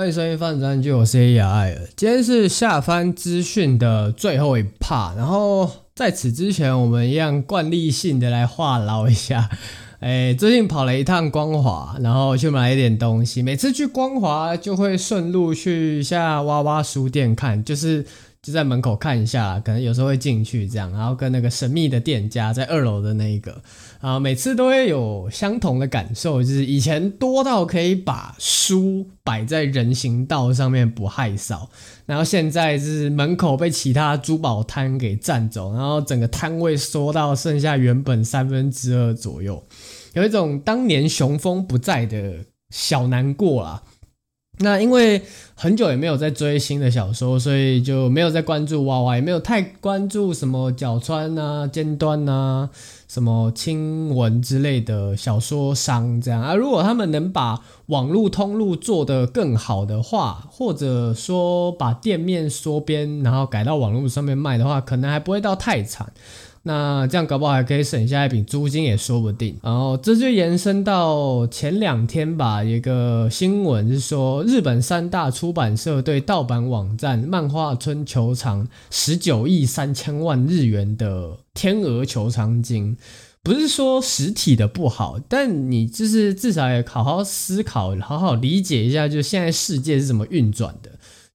欢迎收听翻转剧，我是 AI。今天是下翻资讯的最后一 part，然后在此之前，我们一样惯例性的来话唠一下。哎，最近跑了一趟光华，然后去买一点东西。每次去光华就会顺路去一下娃娃书店看，就是。就在门口看一下，可能有时候会进去这样，然后跟那个神秘的店家在二楼的那一个，啊，每次都会有相同的感受，就是以前多到可以把书摆在人行道上面不害臊，然后现在是门口被其他珠宝摊给占走，然后整个摊位缩到剩下原本三分之二左右，有一种当年雄风不在的小难过啊。那因为很久也没有在追新的小说，所以就没有在关注娃娃，也没有太关注什么角川啊、尖端啊、什么亲文之类的小说商这样啊。如果他们能把网络通路做得更好的话，或者说把店面缩编，然后改到网络上面卖的话，可能还不会到太惨。那这样搞不好还可以省下一笔租金也说不定。然后这就延伸到前两天吧，一个新闻是说，日本三大出版社对盗版网站漫画村求偿十九亿三千万日元的天鹅求偿金。不是说实体的不好，但你就是至少也好好思考，好好理解一下，就现在世界是怎么运转的。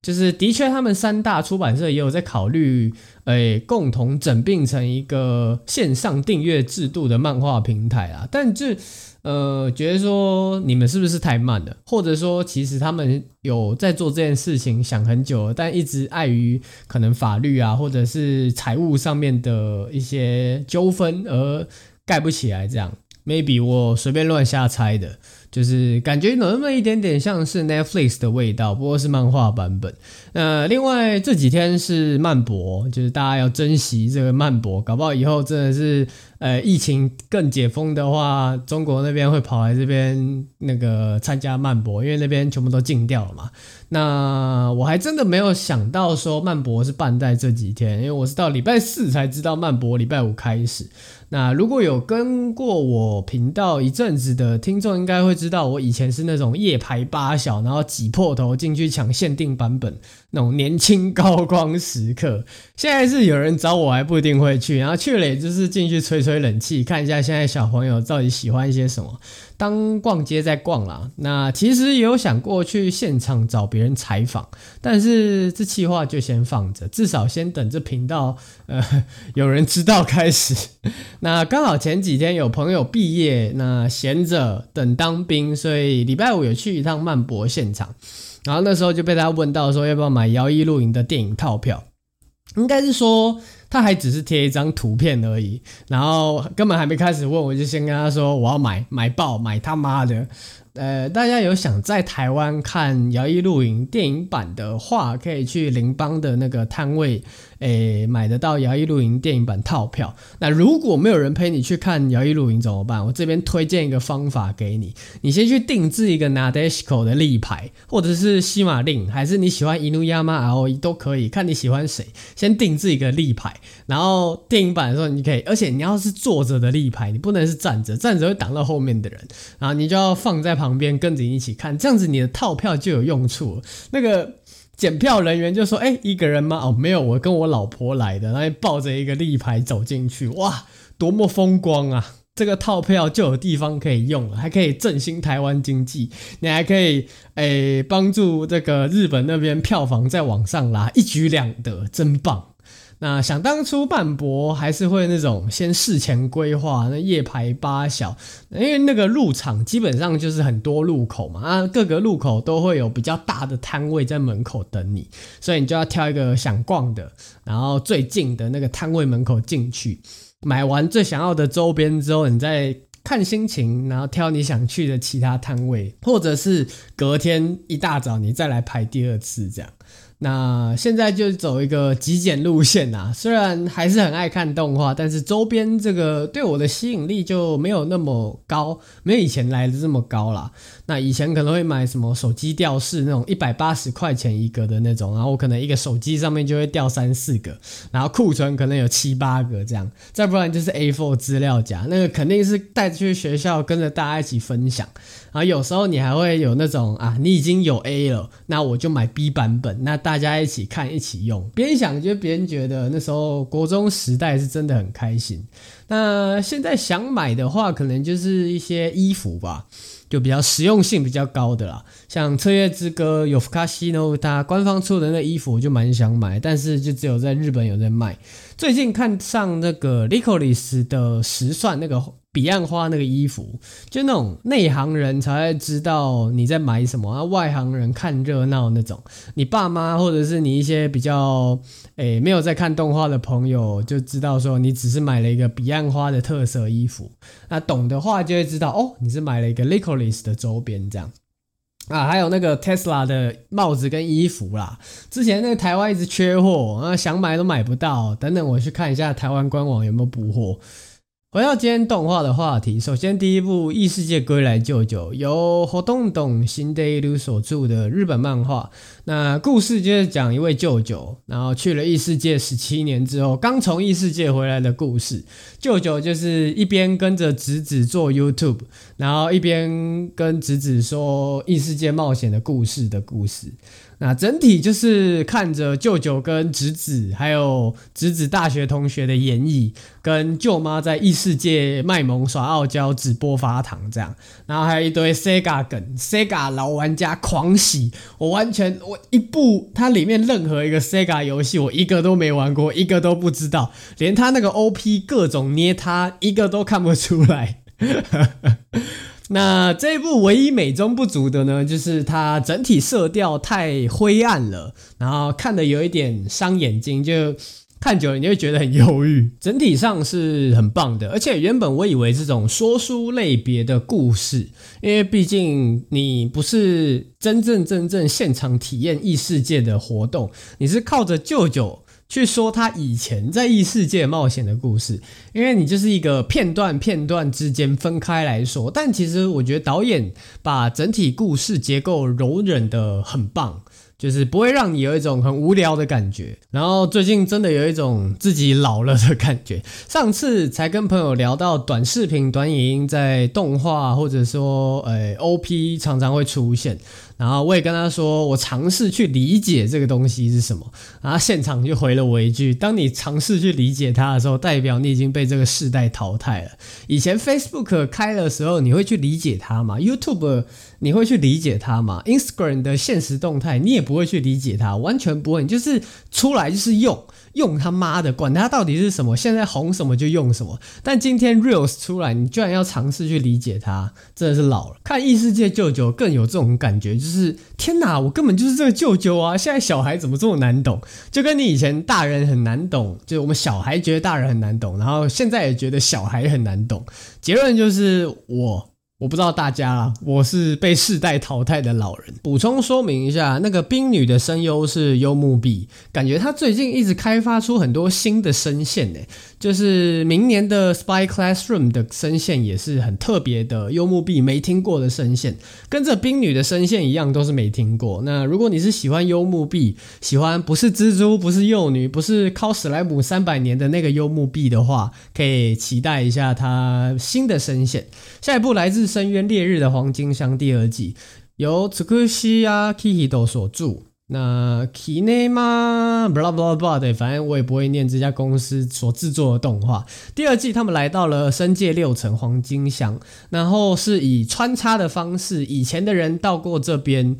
就是的确，他们三大出版社也有在考虑，诶，共同整并成一个线上订阅制度的漫画平台啊。但这，呃，觉得说你们是不是太慢了？或者说，其实他们有在做这件事情，想很久，但一直碍于可能法律啊，或者是财务上面的一些纠纷而盖不起来。这样，maybe 我随便乱瞎猜的。就是感觉有那么一点点像是 Netflix 的味道，不过是漫画版本。那另外这几天是漫博，就是大家要珍惜这个漫博，搞不好以后真的是呃疫情更解封的话，中国那边会跑来这边那个参加漫博，因为那边全部都禁掉了嘛。那我还真的没有想到说漫博是办在这几天，因为我是到礼拜四才知道漫博礼拜五开始。那如果有跟过我频道一阵子的听众，应该会知道我以前是那种夜排八小，然后挤破头进去抢限定版本那种年轻高光时刻。现在是有人找我还不一定会去，然后去了也就是进去吹吹冷气，看一下现在小朋友到底喜欢一些什么。当逛街在逛啦，那其实也有想过去现场找别人采访，但是这企划就先放着，至少先等这频道 呃有人知道开始。那刚好前几天有朋友毕业，那闲着等当兵，所以礼拜五有去一趟曼博现场，然后那时候就被他问到说要不要买摇一露营的电影套票，应该是说。他还只是贴一张图片而已，然后根本还没开始问，我就先跟他说我要买买爆买他妈的。呃，大家有想在台湾看《摇曳露营》电影版的话，可以去邻邦的那个摊位，诶，买得到《摇曳露营》电影版套票。那如果没有人陪你去看《摇曳露营》怎么办？我这边推荐一个方法给你，你先去定制一个 Nadeshiko 的立牌，或者是西马令，还是你喜欢伊努亚马 ROE 都可以，看你喜欢谁，先定制一个立牌。然后电影版的时候你可以，而且你要是坐着的立牌，你不能是站着，站着会挡到后面的人，然后你就要放在旁。旁边跟着你一起看，这样子你的套票就有用处。那个检票人员就说：“哎，一个人吗？哦，没有，我跟我老婆来的。”然后抱着一个立牌走进去，哇，多么风光啊！这个套票就有地方可以用了，还可以振兴台湾经济，你还可以哎帮助这个日本那边票房再往上拉，一举两得，真棒。那想当初漫博还是会那种先事前规划，那夜排八小，因为那个入场基本上就是很多路口嘛，啊，各个路口都会有比较大的摊位在门口等你，所以你就要挑一个想逛的，然后最近的那个摊位门口进去，买完最想要的周边之后，你再看心情，然后挑你想去的其他摊位，或者是隔天一大早你再来排第二次这样。那现在就走一个极简路线呐，虽然还是很爱看动画，但是周边这个对我的吸引力就没有那么高，没有以前来的这么高啦。那以前可能会买什么手机吊饰那种一百八十块钱一个的那种，然后我可能一个手机上面就会吊三四个，然后库存可能有七八个这样，再不然就是 A4 资料夹，那个肯定是带去学校跟着大家一起分享。然后有时候你还会有那种啊，你已经有 A 了，那我就买 B 版本，那大家一起看一起用，边想就边觉得那时候国中时代是真的很开心。那现在想买的话，可能就是一些衣服吧，就比较实用性比较高的啦，像《彻夜之歌》有福卡西诺它官方出的那衣服，我就蛮想买，但是就只有在日本有在卖。最近看上那个 Lycoris 的时算那个。彼岸花那个衣服，就那种内行人才知道你在买什么啊，外行人看热闹那种。你爸妈或者是你一些比较诶、没有在看动画的朋友，就知道说你只是买了一个彼岸花的特色衣服。那懂的话就会知道哦，你是买了一个 Lycoris 的周边这样啊。还有那个 Tesla 的帽子跟衣服啦，之前那个台湾一直缺货，啊想买都买不到。等等我去看一下台湾官网有没有补货。回到今天动画的话题，首先第一部《异世界归来舅舅》由活动董新德鲁所著的日本漫画。那故事就是讲一位舅舅，然后去了异世界十七年之后，刚从异世界回来的故事。舅舅就是一边跟着侄子做 YouTube，然后一边跟侄子说异世界冒险的故事的故事。那整体就是看着舅舅跟侄子，还有侄子大学同学的演绎，跟舅妈在异世界卖萌耍傲娇、直播发糖这样，然后还有一堆 Sega 梗，Sega 老玩家狂喜。我完全我一部它里面任何一个 Sega 游戏，我一个都没玩过，一个都不知道，连他那个 OP 各种捏他一个都看不出来。那这一部唯一美中不足的呢，就是它整体色调太灰暗了，然后看的有一点伤眼睛，就看久了你会觉得很忧郁。整体上是很棒的，而且原本我以为这种说书类别的故事，因为毕竟你不是真正真正现场体验异世界的活动，你是靠着舅舅。去说他以前在异世界冒险的故事，因为你就是一个片段片段之间分开来说，但其实我觉得导演把整体故事结构柔软得很棒。就是不会让你有一种很无聊的感觉，然后最近真的有一种自己老了的感觉。上次才跟朋友聊到短视频、短影音在动画或者说呃 OP 常常会出现，然后我也跟他说我尝试去理解这个东西是什么，然后现场就回了我一句：当你尝试去理解它的时候，代表你已经被这个世代淘汰了。以前 Facebook 开的时候，你会去理解它吗？YouTube 你会去理解它吗？Instagram 的现实动态，你也不会去理解它，完全不会。就是出来就是用，用他妈的，管它到底是什么，现在红什么就用什么。但今天 Reels 出来，你居然要尝试去理解它，真的是老了。看异世界舅舅更有这种感觉，就是天哪，我根本就是这个舅舅啊！现在小孩怎么这么难懂？就跟你以前大人很难懂，就我们小孩觉得大人很难懂，然后现在也觉得小孩很难懂。结论就是我。我不知道大家啦，我是被世代淘汰的老人。补充说明一下，那个冰女的声优是幽木碧，感觉她最近一直开发出很多新的声线呢，就是明年的 Spy Classroom 的声线也是很特别的，幽木碧没听过的声线，跟这冰女的声线一样，都是没听过。那如果你是喜欢幽木碧，喜欢不是蜘蛛，不是幼女，不是靠史莱姆三百年的那个幽木碧的话，可以期待一下她新的声线。下一部来自。深渊烈日的黄金乡第二季由つくしやきひと所著，那 Kinema blah blah blah 的，反正我也不会念这家公司所制作的动画。第二季他们来到了深界六层黄金乡，然后是以穿插的方式，以前的人到过这边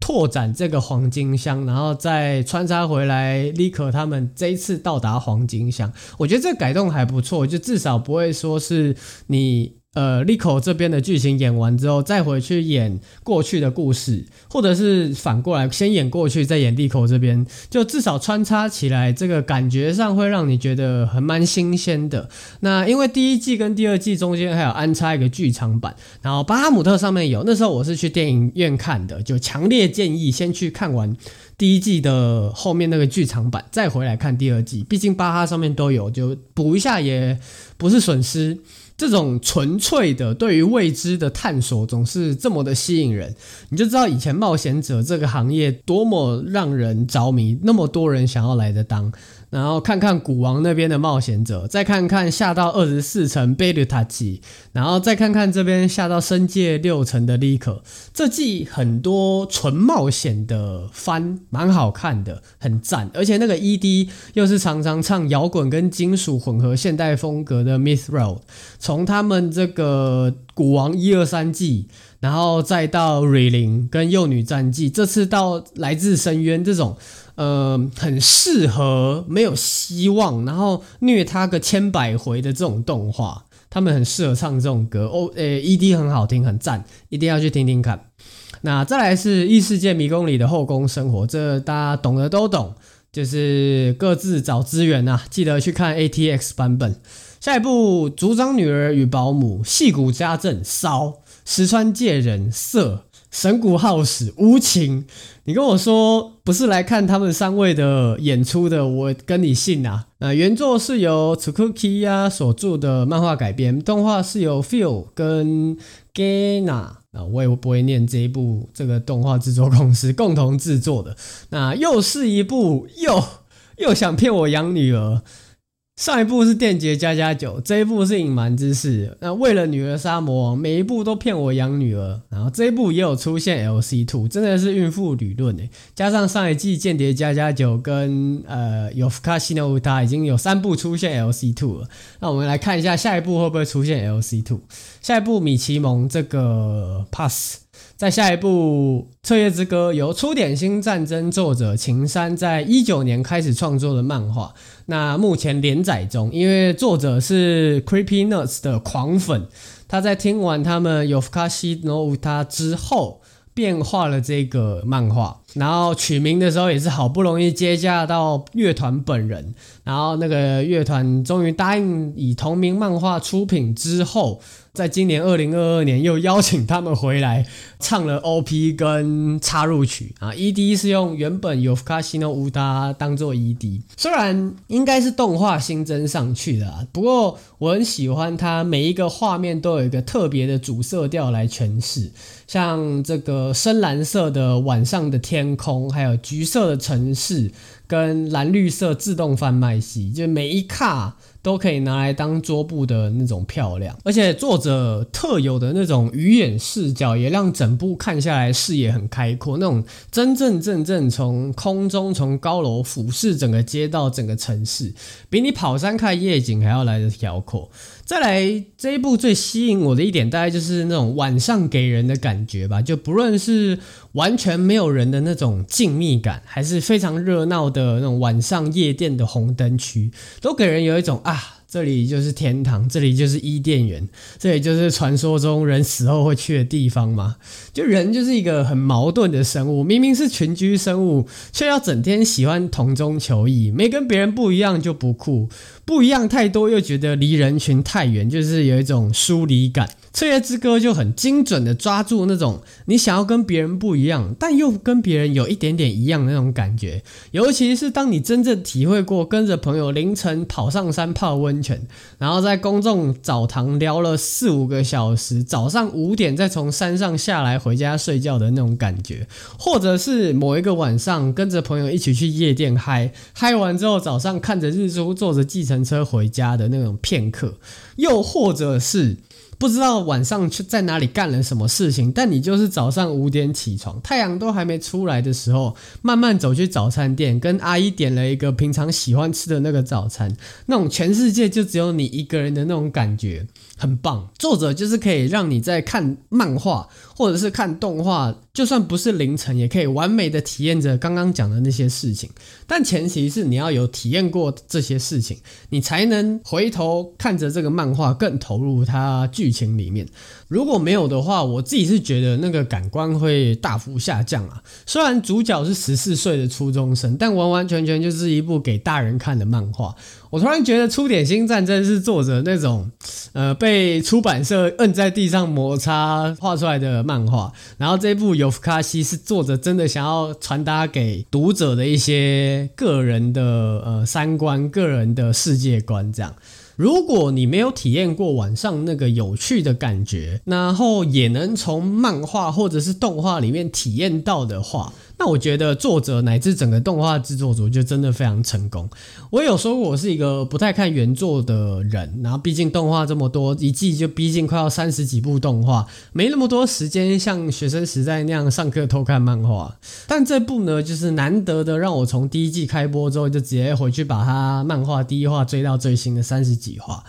拓展这个黄金乡，然后再穿插回来。立可他们这一次到达黄金乡，我觉得这个改动还不错，就至少不会说是你。 呃利口这边的剧情演完之后，再回去演过去的故事，或者是反过来先演过去，再演利口这边，就至少穿插起来，这个感觉上会让你觉得很蛮新鲜的。那因为第一季跟第二季中间还有安插一个剧场版，然后巴哈姆特上面有，那时候我是去电影院看的，就强烈建议先去看完第一季的后面那个剧场版，再回来看第二季，毕竟巴哈上面都有，就补一下也不是损失。这种纯粹的对于未知的探索总是这么的吸引人，你就知道以前冒险者这个行业多么让人着迷，那么多人想要来的当。然后看看古王那边的冒险者，再看看下到二十四层贝鲁塔奇，然后再看看这边下到深界六层的利可。这季很多纯冒险的番，蛮好看的，很赞。而且那个 ED 又是常常唱摇滚跟金属混合现代风格的 Mythroad，从他们这个古王一二三季，然后再到瑞灵跟幼女战记，这次到来自深渊这种。呃，很适合没有希望，然后虐他个千百回的这种动画，他们很适合唱这种歌哦。诶，ED 很好听，很赞，一定要去听听看。那再来是异世界迷宫里的后宫生活，这大家懂的都懂，就是各自找资源呐、啊，记得去看 ATX 版本。下一部族长女儿与保姆，戏骨家政骚，石川介人色。神谷浩史无情，你跟我说不是来看他们三位的演出的，我跟你信啊。呃，原作是由 Tsukukiya 所著的漫画改编，动画是由 Feel 跟 Gena 啊，我也不会念这一部这个动画制作公司共同制作的。那又是一部又又想骗我养女儿。上一部是电击家家酒，这一部是隐瞒之事。那为了女儿杀魔王，每一部都骗我养女儿。然后这一部也有出现 LC Two，真的是孕妇理论诶。加上上一季间谍加加酒跟呃有福卡西诺乌塔已经有三部出现 LC Two 了。那我们来看一下下一部会不会出现 LC Two。下一部米奇蒙这个 Pass。在下一部《彻夜之歌》，由出点心战争作者秦山在一九年开始创作的漫画，那目前连载中。因为作者是 Creepy Nuts 的狂粉，他在听完他们 Yofukashi no Uta 之后，变化了这个漫画。然后取名的时候也是好不容易接洽到乐团本人，然后那个乐团终于答应以同名漫画出品之后。在今年二零二二年，又邀请他们回来唱了 OP 跟插入曲。啊，ED 是用原本有 Yofukashi no Uta 当做 ED，虽然应该是动画新增上去的，不过我很喜欢它每一个画面都有一个特别的主色调来诠释，像这个深蓝色的晚上的天空，还有橘色的城市跟蓝绿色自动贩卖机，就每一卡。都可以拿来当桌布的那种漂亮，而且作者特有的那种鱼眼视角，也让整部看下来视野很开阔。那种真真正正从空中从高楼俯视整个街道、整个城市，比你跑山看夜景还要来得辽阔。再来这一部最吸引我的一点，大概就是那种晚上给人的感觉吧。就不论是完全没有人的那种静谧感，还是非常热闹的那种晚上夜店的红灯区，都给人有一种啊。这里就是天堂，这里就是伊甸园，这里就是传说中人死后会去的地方嘛。就人就是一个很矛盾的生物，明明是群居生物，却要整天喜欢同中求异，没跟别人不一样就不酷，不一样太多又觉得离人群太远，就是有一种疏离感。《彻夜之歌》就很精准的抓住那种你想要跟别人不一样，但又跟别人有一点点一样的那种感觉。尤其是当你真正体会过跟着朋友凌晨跑上山泡温泉，然后在公众澡堂聊了四五个小时，早上五点再从山上下来回家睡觉的那种感觉，或者是某一个晚上跟着朋友一起去夜店嗨，嗨完之后早上看着日出坐着计程车回家的那种片刻，又或者是。不知道晚上去在哪里干了什么事情，但你就是早上五点起床，太阳都还没出来的时候，慢慢走去早餐店，跟阿姨点了一个平常喜欢吃的那个早餐，那种全世界就只有你一个人的那种感觉，很棒，作者就是可以让你在看漫画或者是看动画，就算不是凌晨，也可以完美的体验着刚刚讲的那些事情。但前提是你要有体验过这些事情，你才能回头看着这个漫画更投入它剧情里面。如果没有的话，我自己是觉得那个感官会大幅下降啊。虽然主角是十四岁的初中生，但完完全全就是一部给大人看的漫画。我突然觉得《出点新战争》是作者那种，呃，被出版社摁在地上摩擦画出来的漫画，然后这部《尤夫卡西》是作者真的想要传达给读者的一些个人的呃三观、个人的世界观这样。如果你没有体验过晚上那个有趣的感觉，然后也能从漫画或者是动画里面体验到的话，那我觉得作者乃至整个动画制作组就真的非常成功。我有说过我是一个不太看原作的人，然后毕竟动画这么多，一季就逼近快要三十几部动画，没那么多时间像学生时代那样上课偷看漫画。但这部呢，就是难得的让我从第一季开播之后就直接回去把它漫画第一话追到最新的三十几话。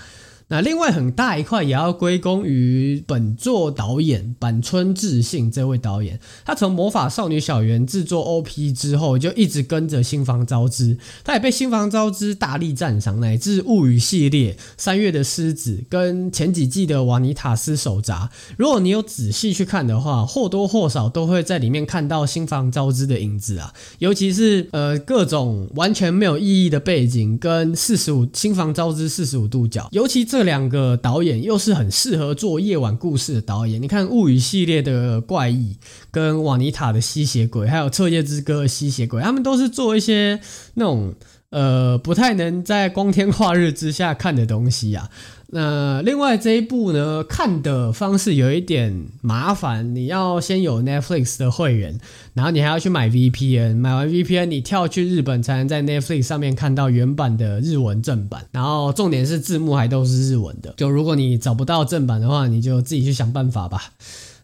那另外很大一块也要归功于本作导演坂村智信这位导演，他从《魔法少女小圆》制作 OP 之后，就一直跟着新房昭之，他也被新房昭之大力赞赏，乃至物语系列、三月的狮子跟前几季的瓦尼塔斯手札，如果你有仔细去看的话，或多或少都会在里面看到新房昭之的影子啊，尤其是呃各种完全没有意义的背景跟四十五新房昭之四十五度角，尤其这。这两个导演又是很适合做夜晚故事的导演。你看《物语》系列的怪异，跟瓦尼塔的吸血鬼，还有《彻夜之歌》的吸血鬼，他们都是做一些那种呃不太能在光天化日之下看的东西啊。那另外这一部呢，看的方式有一点麻烦，你要先有 Netflix 的会员，然后你还要去买 VPN，买完 VPN 你跳去日本才能在 Netflix 上面看到原版的日文正版，然后重点是字幕还都是日文的。就如果你找不到正版的话，你就自己去想办法吧。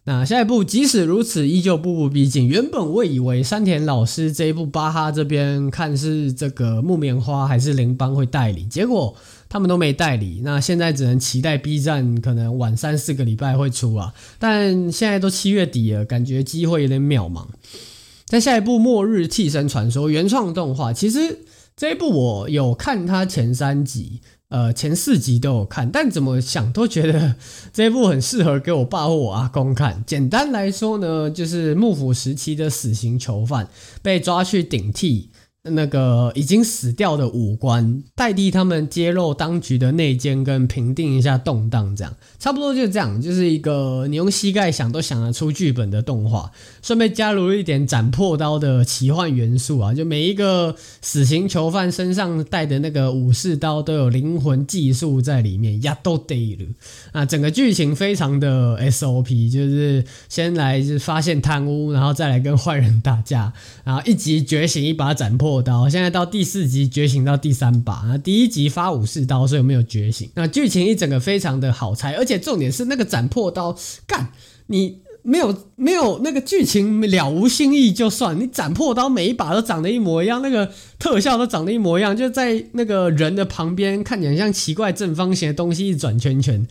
那下一部即使如此，依旧步步逼近。原本我以为山田老师这一部巴哈这边看是这个木棉花还是羚邦会代理，结果。他们都没代理，那现在只能期待 B 站可能晚三四个礼拜会出啊。但现在都七月底了，感觉机会有点渺茫。在下一部《末日替身传说》原创动画，其实这一部我有看它前三集，呃，前四集都有看，但怎么想都觉得这一部很适合给我爸或我阿公看。简单来说呢，就是幕府时期的死刑囚犯被抓去顶替。那个已经死掉的武官代替他们揭露当局的内奸跟平定一下动荡，这样差不多就是这样，就是一个你用膝盖想都想得出剧本的动画，顺便加入一点斩破刀的奇幻元素啊，就每一个死刑囚犯身上带的那个武士刀都有灵魂技术在里面，呀都得了啊！整个剧情非常的 SOP，就是先来是发现贪污，然后再来跟坏人打架，然后一集觉醒一把斩破。破刀现在到第四集觉醒到第三把，那第一集发武士刀，所以没有觉醒。那剧情一整个非常的好猜，而且重点是那个斩破刀干，你没有没有那个剧情了无新意就算，你斩破刀每一把都长得一模一样，那个特效都长得一模一样，就在那个人的旁边看起来像奇怪正方形的东西一转圈圈。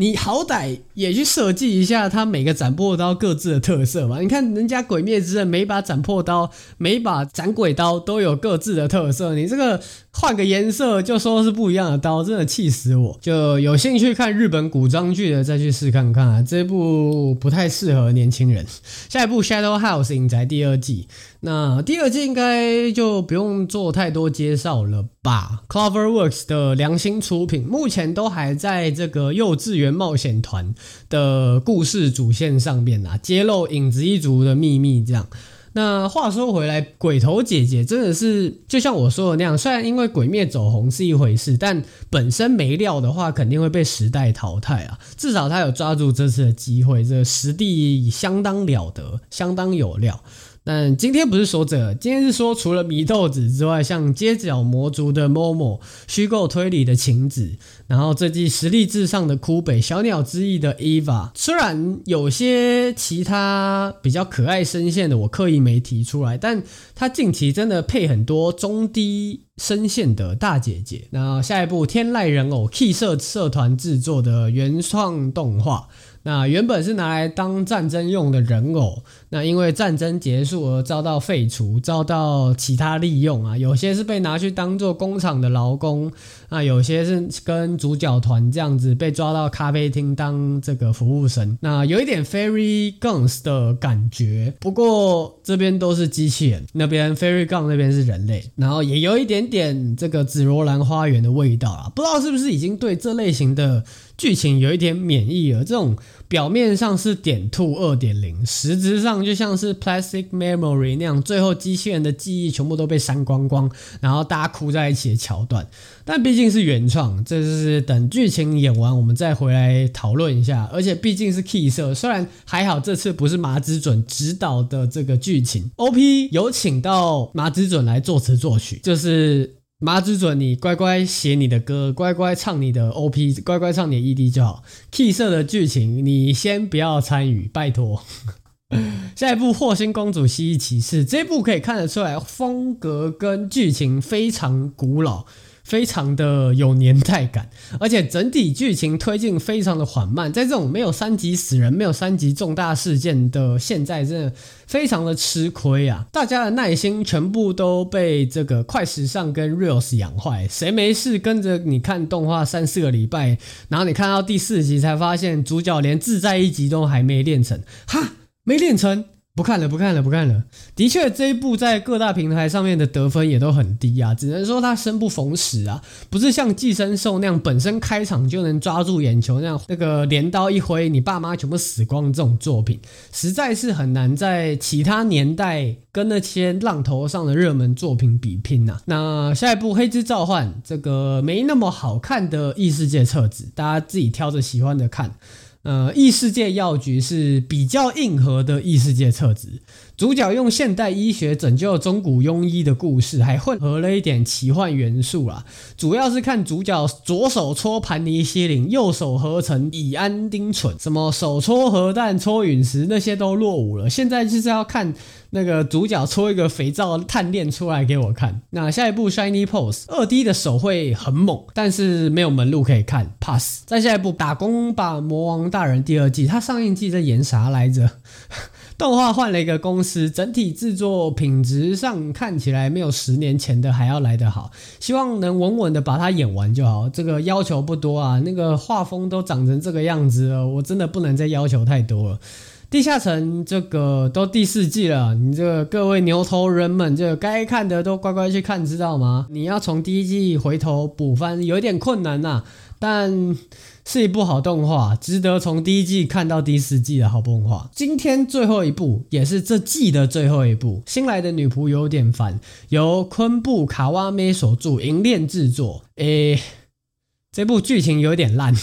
你好歹也去设计一下它每个斩破刀各自的特色嘛？你看人家《鬼灭之刃》每把斩破刀、每把斩鬼刀都有各自的特色，你这个换个颜色就说是不一样的刀，真的气死我！就有兴趣看日本古装剧的再去试看看啊，这部不太适合年轻人。下一部《Shadow House》影宅第二季。那第二季应该就不用做太多介绍了吧？CloverWorks 的良心出品，目前都还在这个幼稚园冒险团的故事主线上面啊，揭露影子一族的秘密。这样，那话说回来，鬼头姐姐真的是就像我说的那样，虽然因为鬼灭走红是一回事，但本身没料的话，肯定会被时代淘汰啊。至少她有抓住这次的机会，这个实力相当了得，相当有料。但今天不是说这，今天是说除了祢豆子之外，像街角魔族的 Momo、虚构推理的晴子，然后这季实力至上的枯北、小鸟之翼的 Eva，虽然有些其他比较可爱声线的我刻意没提出来，但他近期真的配很多中低声线的大姐姐。那下一部天籁人偶 K 社社团制作的原创动画。那原本是拿来当战争用的人偶，那因为战争结束而遭到废除，遭到其他利用啊。有些是被拿去当做工厂的劳工，那有些是跟主角团这样子被抓到咖啡厅当这个服务生。那有一点 Fairy Guns 的感觉，不过这边都是机器人，那边 Fairy Gun 那边是人类，然后也有一点点这个紫罗兰花园的味道啊。不知道是不是已经对这类型的剧情有一点免疫了，这种。表面上是点兔二点零，实质上就像是 Plastic Memory 那样，最后机器人的记忆全部都被删光光，然后大家哭在一起的桥段。但毕竟是原创，这就是等剧情演完我们再回来讨论一下。而且毕竟是 Key 社，虽然还好这次不是麻子准指导的这个剧情，OP 有请到麻子准来作词作曲，就是。麻子准，你乖乖写你的歌，乖乖唱你的 OP，乖乖唱你的 ED 就好。Key 社的剧情你先不要参与，拜托。下一部《霍星公主蜥蜴骑士》这部可以看得出来，风格跟剧情非常古老。非常的有年代感，而且整体剧情推进非常的缓慢，在这种没有三级死人、没有三级重大事件的现在，真的非常的吃亏啊！大家的耐心全部都被这个快时尚跟 Reels 养坏，谁没事跟着你看动画三四个礼拜，然后你看到第四集才发现主角连自在一集都还没练成，哈，没练成。不看了，不看了，不看了。的确，这一部在各大平台上面的得分也都很低啊，只能说它生不逢时啊，不是像寄生兽那样本身开场就能抓住眼球那样，那个镰刀一挥，你爸妈全部死光这种作品，实在是很难在其他年代跟那些浪头上的热门作品比拼呐、啊。那下一部《黑之召唤》这个没那么好看的异世界册子，大家自己挑着喜欢的看。呃，异世界药局是比较硬核的异世界册子。主角用现代医学拯救中古庸医的故事，还混合了一点奇幻元素啦。主要是看主角左手搓盘尼西林，右手合成乙胺丁醇，什么手搓核弹、搓陨石那些都落伍了。现在就是要看那个主角搓一个肥皂碳链出来给我看。那下一部 Shiny pose 二 D 的手会很猛，但是没有门路可以看，pass。再下一部打工吧魔王大人第二季，它上一季在演啥来着？动画换了一个公司，整体制作品质上看起来没有十年前的还要来得好。希望能稳稳的把它演完就好。这个要求不多啊，那个画风都长成这个样子了，我真的不能再要求太多了。地下城这个都第四季了，你这个各位牛头人们，这该看的都乖乖去看，知道吗？你要从第一季回头补番有点困难呐、但。是一部好动画，值得从第一季看到第四季的好动画。今天最后一部，也是这季的最后一部，新来的女仆有点烦，由昆布卡哇妹所著，银链制作。诶，这部剧情有点烂，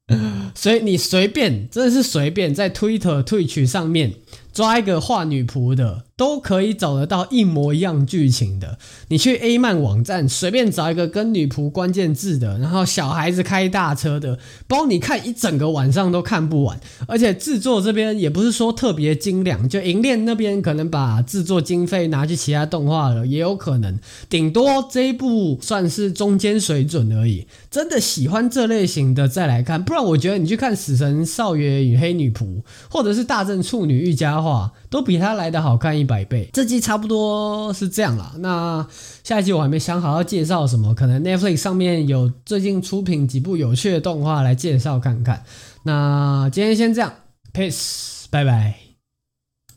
所以你随便，真的是随便，在 Twitter、Twitch 上面抓一个画女仆的。都可以找得到一模一样剧情的。你去 A 漫网站随便找一个跟女仆关键字的，然后小孩子开大车的，包你看一整个晚上都看不完。而且制作这边也不是说特别精良，就银链那边可能把制作经费拿去其他动画了，也有可能。顶多这一部算是中间水准而已。真的喜欢这类型的再来看，不然我觉得你去看《死神少爷与黑女仆》或者是《大正处女御家话》，都比它来的好看一百倍，这季差不多是这样啦。那下一季我还没想好要介绍什么，可能 Netflix 上面有最近出品几部有趣的动画来介绍看看。那今天先这样，Peace，拜拜。